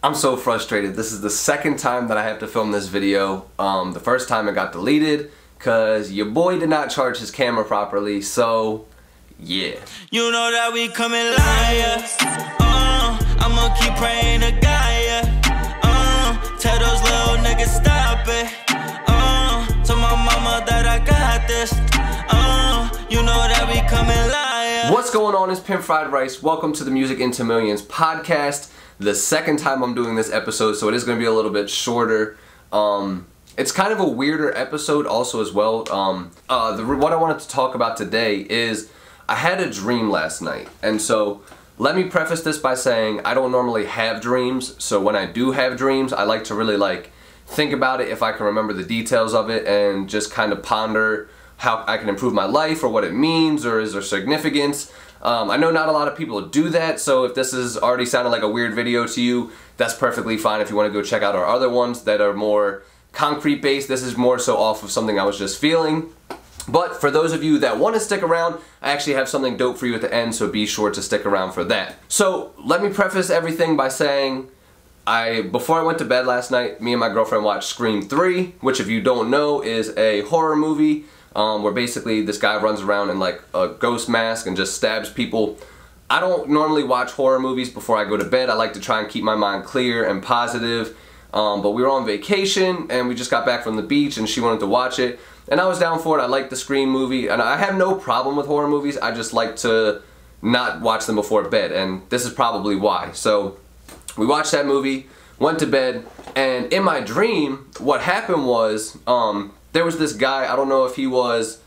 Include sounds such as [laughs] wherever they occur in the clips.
I'm so frustrated. This is the second time that I have to film this video. Um, the first time it got deleted because your boy did not charge his camera properly, so yeah. You know that we coming liars. Uh, I'ma keep praying to. Uh, tell those little niggas stop it. Uh, tell my mama that I got this. Uh, you know that we coming. What's going on? It's Pimp Fried Rice. Welcome to the Music into Millions podcast the second time I'm doing this episode, so it is going to be a little bit shorter. Um, it's kind of a weirder episode also as well. Um, uh, the, what I wanted to talk about today is I had a dream last night, and so let me preface this by saying I don't normally have dreams, so when I do have dreams, I like to really like think about it if I can remember the details of it and just kind of ponder how I can improve my life or what it means or is there significance. Um, I know not a lot of people do that, so if this is already sounded like a weird video to you, that's perfectly fine. If you want to go check out our other ones that are more concrete based, this is more so off of something I was just feeling. But for those of you that want to stick around, I actually have something dope for you at the end, so be sure to stick around for that. So let me preface everything by saying I before I went to bed last night, me and my girlfriend watched Scream 3, which if you don't know is a horror movie um, where basically this guy runs around in like a ghost mask and just stabs people. I don't normally watch horror movies before I go to bed. I like to try and keep my mind clear and positive. Um, but we were on vacation and we just got back from the beach and she wanted to watch it. And I was down for it. I like the Scream movie and I have no problem with horror movies. I just like to not watch them before bed and this is probably why. So we watched that movie, went to bed, and in my dream, what happened was um, there was this guy, I don't know if he was,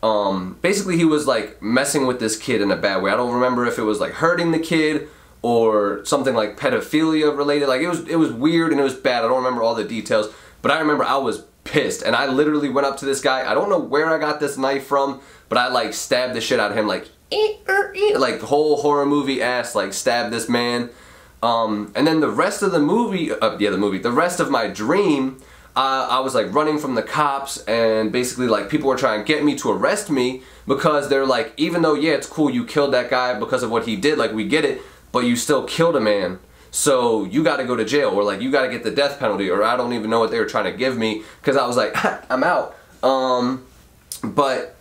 um, basically he was like messing with this kid in a bad way. I don't remember if it was like hurting the kid or something like pedophilia related. Like it was, it was weird and it was bad. I don't remember all the details, but I remember I was pissed and I literally went up to this guy. I don't know where I got this knife from, but I like stabbed the shit out of him like, er, like whole horror movie ass, like stabbed this man. Um, and then the rest of the movie, uh, yeah, the movie, the rest of my dream I was like running from the cops and basically like people were trying to get me to arrest me because they're like, even though yeah, it's cool you killed that guy because of what he did, like we get it, but you still killed a man. So you got to go to jail or like you got to get the death penalty or I don't even know what they were trying to give me because I was like, [laughs] I'm out. Um, but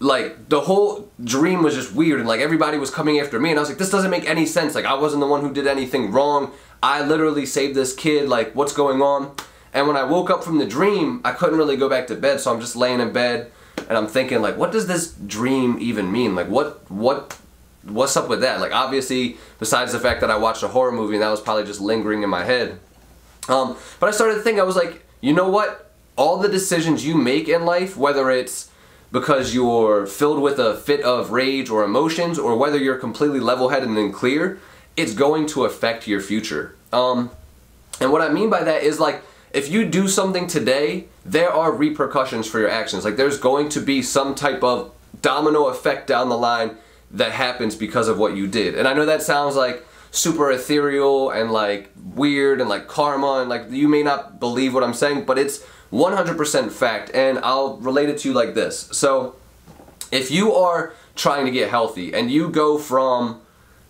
like the whole dream was just weird and like everybody was coming after me and I was like this doesn't make any sense like I wasn't the one who did anything wrong I literally saved this kid like what's going on and when I woke up from the dream, I couldn't really go back to bed, so I'm just laying in bed and I'm thinking like, what does this dream even mean? Like, what what what's up with that? Like, obviously, besides the fact that I watched a horror movie and that was probably just lingering in my head. Um, but I started to think, I was like, you know what? All the decisions you make in life, whether it's because you're filled with a fit of rage or emotions, or whether you're completely level-headed and clear, it's going to affect your future. Um, and what I mean by that is like if you do something today, there are repercussions for your actions. Like there's going to be some type of domino effect down the line that happens because of what you did. And I know that sounds like super ethereal and like weird and like karma and like you may not believe what I'm saying, but it's 100% fact and I'll relate it to you like this. So if you are trying to get healthy and you go from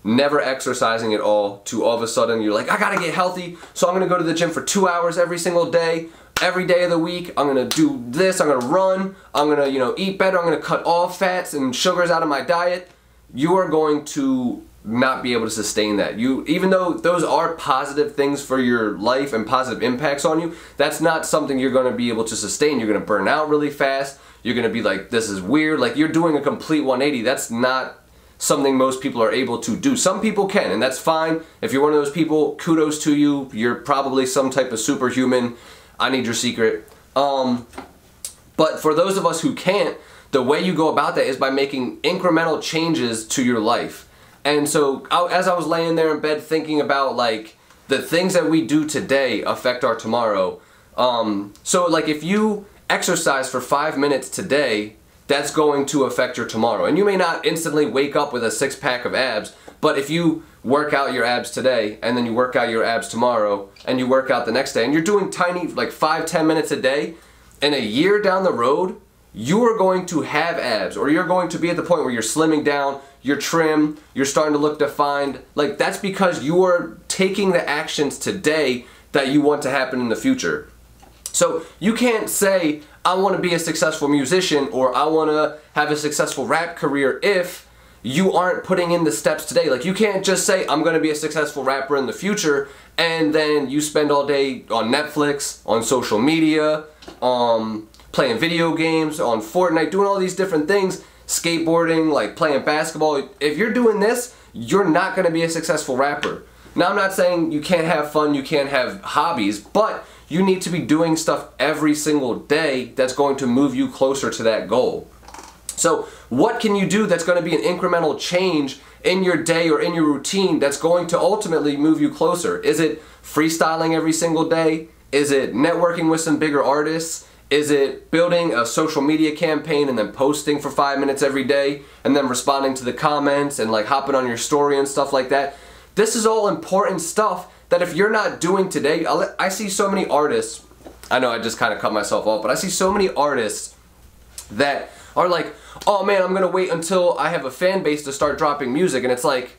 never exercising at all to all of a sudden you're like, I gotta get healthy, so I'm gonna go to the gym for two hours every single day, every day of the week. I'm gonna do this, I'm gonna run, I'm gonna, you know, eat better, I'm gonna cut all fats and sugars out of my diet. You are going to not be able to sustain that. You even though those are positive things for your life and positive impacts on you, that's not something you're going to be able to sustain. You're going to burn out really fast. You're going to be like this is weird. Like you're doing a complete 180. That's not something most people are able to do. Some people can, and that's fine. If you're one of those people, kudos to you. You're probably some type of superhuman. I need your secret. Um, but for those of us who can't, the way you go about that is by making incremental changes to your life. And so as I was laying there in bed thinking about like the things that we do today affect our tomorrow. Um, so like if you exercise for five minutes today, that's going to affect your tomorrow. And you may not instantly wake up with a six pack of abs, but if you work out your abs today and then you work out your abs tomorrow and you work out the next day and you're doing tiny, like five, ten minutes a day, and a year down the road, you are going to have abs or you're going to be at the point where you're slimming down, you're trim, you're starting to look defined. Like that's because you are taking the actions today that you want to happen in the future. So you can't say, I want to be a successful musician or I want to have a successful rap career if you aren't putting in the steps today. Like you can't just say, I'm going to be a successful rapper in the future and then you spend all day on Netflix, on social media, um, playing video games, on Fortnite, doing all these different things, skateboarding, like playing basketball. If you're doing this, you're not going to be a successful rapper. Now, I'm not saying you can't have fun, you can't have hobbies, but you need to be doing stuff every single day that's going to move you closer to that goal. So, what can you do that's going to be an incremental change in your day or in your routine that's going to ultimately move you closer? Is it freestyling every single day? Is it networking with some bigger artists? Is it building a social media campaign and then posting for five minutes every day and then responding to the comments and like hopping on your story and stuff like that? This is all important stuff that if you're not doing today, I see so many artists, I know I just kind of cut myself off, but I see so many artists that are like, oh man, I'm gonna wait until I have a fan base to start dropping music. And it's like,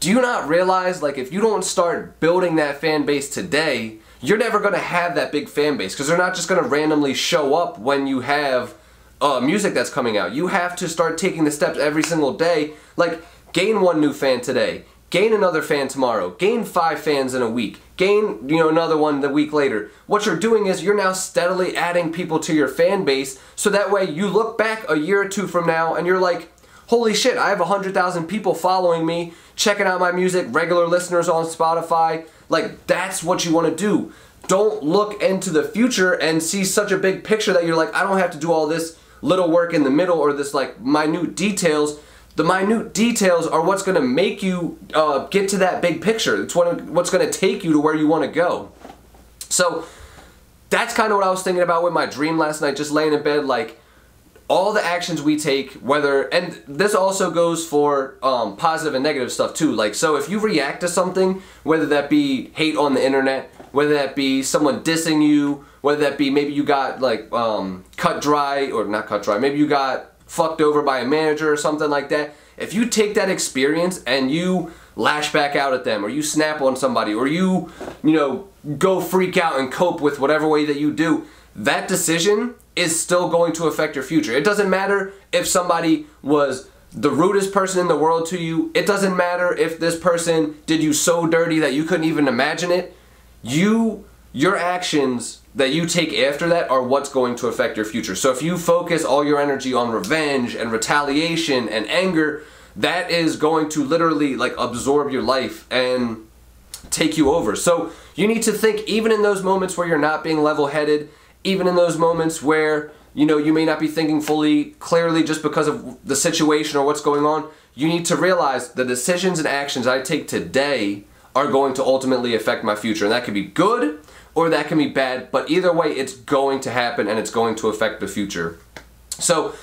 do you not realize, like, if you don't start building that fan base today, you're never gonna have that big fan base because they're not just gonna randomly show up when you have uh, music that's coming out. You have to start taking the steps every single day. Like, gain one new fan today gain another fan tomorrow, gain five fans in a week, gain you know another one the week later. What you're doing is you're now steadily adding people to your fan base so that way you look back a year or two from now and you're like, holy shit, I have 100,000 people following me, checking out my music, regular listeners on Spotify. Like that's what you want to do. Don't look into the future and see such a big picture that you're like, I don't have to do all this little work in the middle or this like minute details the minute details are what's going to make you uh, get to that big picture. It's what, what's going to take you to where you want to go. So that's kind of what I was thinking about with my dream last night, just laying in bed, like all the actions we take, whether, and this also goes for um, positive and negative stuff too. Like, so if you react to something, whether that be hate on the internet, whether that be someone dissing you, whether that be maybe you got like um, cut dry, or not cut dry, maybe you got fucked over by a manager or something like that, if you take that experience and you lash back out at them or you snap on somebody or you, you know, go freak out and cope with whatever way that you do, that decision is still going to affect your future. It doesn't matter if somebody was the rudest person in the world to you. It doesn't matter if this person did you so dirty that you couldn't even imagine it. You your actions that you take after that are what's going to affect your future. So if you focus all your energy on revenge and retaliation and anger, that is going to literally like absorb your life and take you over. So you need to think even in those moments where you're not being level-headed, even in those moments where you know you may not be thinking fully clearly just because of the situation or what's going on, you need to realize the decisions and actions I take today are going to ultimately affect my future. And that could be good or that can be bad, but either way, it's going to happen and it's going to affect the future. So,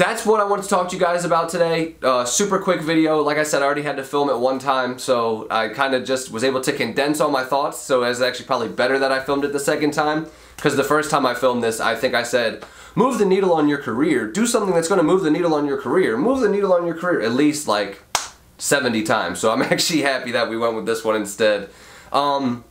that's what I wanted to talk to you guys about today. Uh, super quick video. Like I said, I already had to film it one time, so I kind of just was able to condense all my thoughts. So it's actually probably better that I filmed it the second time. Because the first time I filmed this, I think I said, move the needle on your career. Do something that's going to move the needle on your career. Move the needle on your career at least like 70 times. So I'm [laughs] actually happy that we went with this one instead. Um,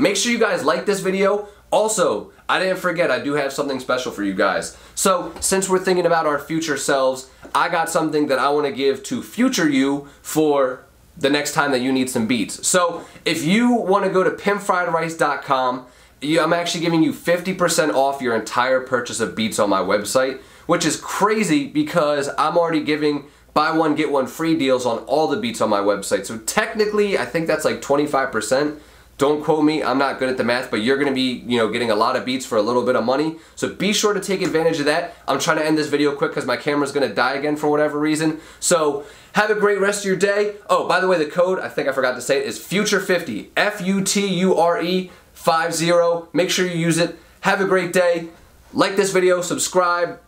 Make sure you guys like this video. Also, I didn't forget, I do have something special for you guys. So, since we're thinking about our future selves, I got something that I want to give to future you for the next time that you need some beats. So, if you want to go to pimpfriedrice.com, I'm actually giving you 50% off your entire purchase of beats on my website, which is crazy because I'm already giving buy one get one free deals on all the beats on my website. So technically, I think that's like 25%. Don't quote me, I'm not good at the math, but you're gonna be, you know, getting a lot of beats for a little bit of money. So be sure to take advantage of that. I'm trying to end this video quick because my camera's gonna die again for whatever reason. So have a great rest of your day. Oh, by the way, the code, I think I forgot to say it, is FUTURE50. F-U-T-U-R-E 50. Make sure you use it. Have a great day. Like this video, subscribe.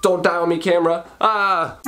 Don't die on me, camera. Ah.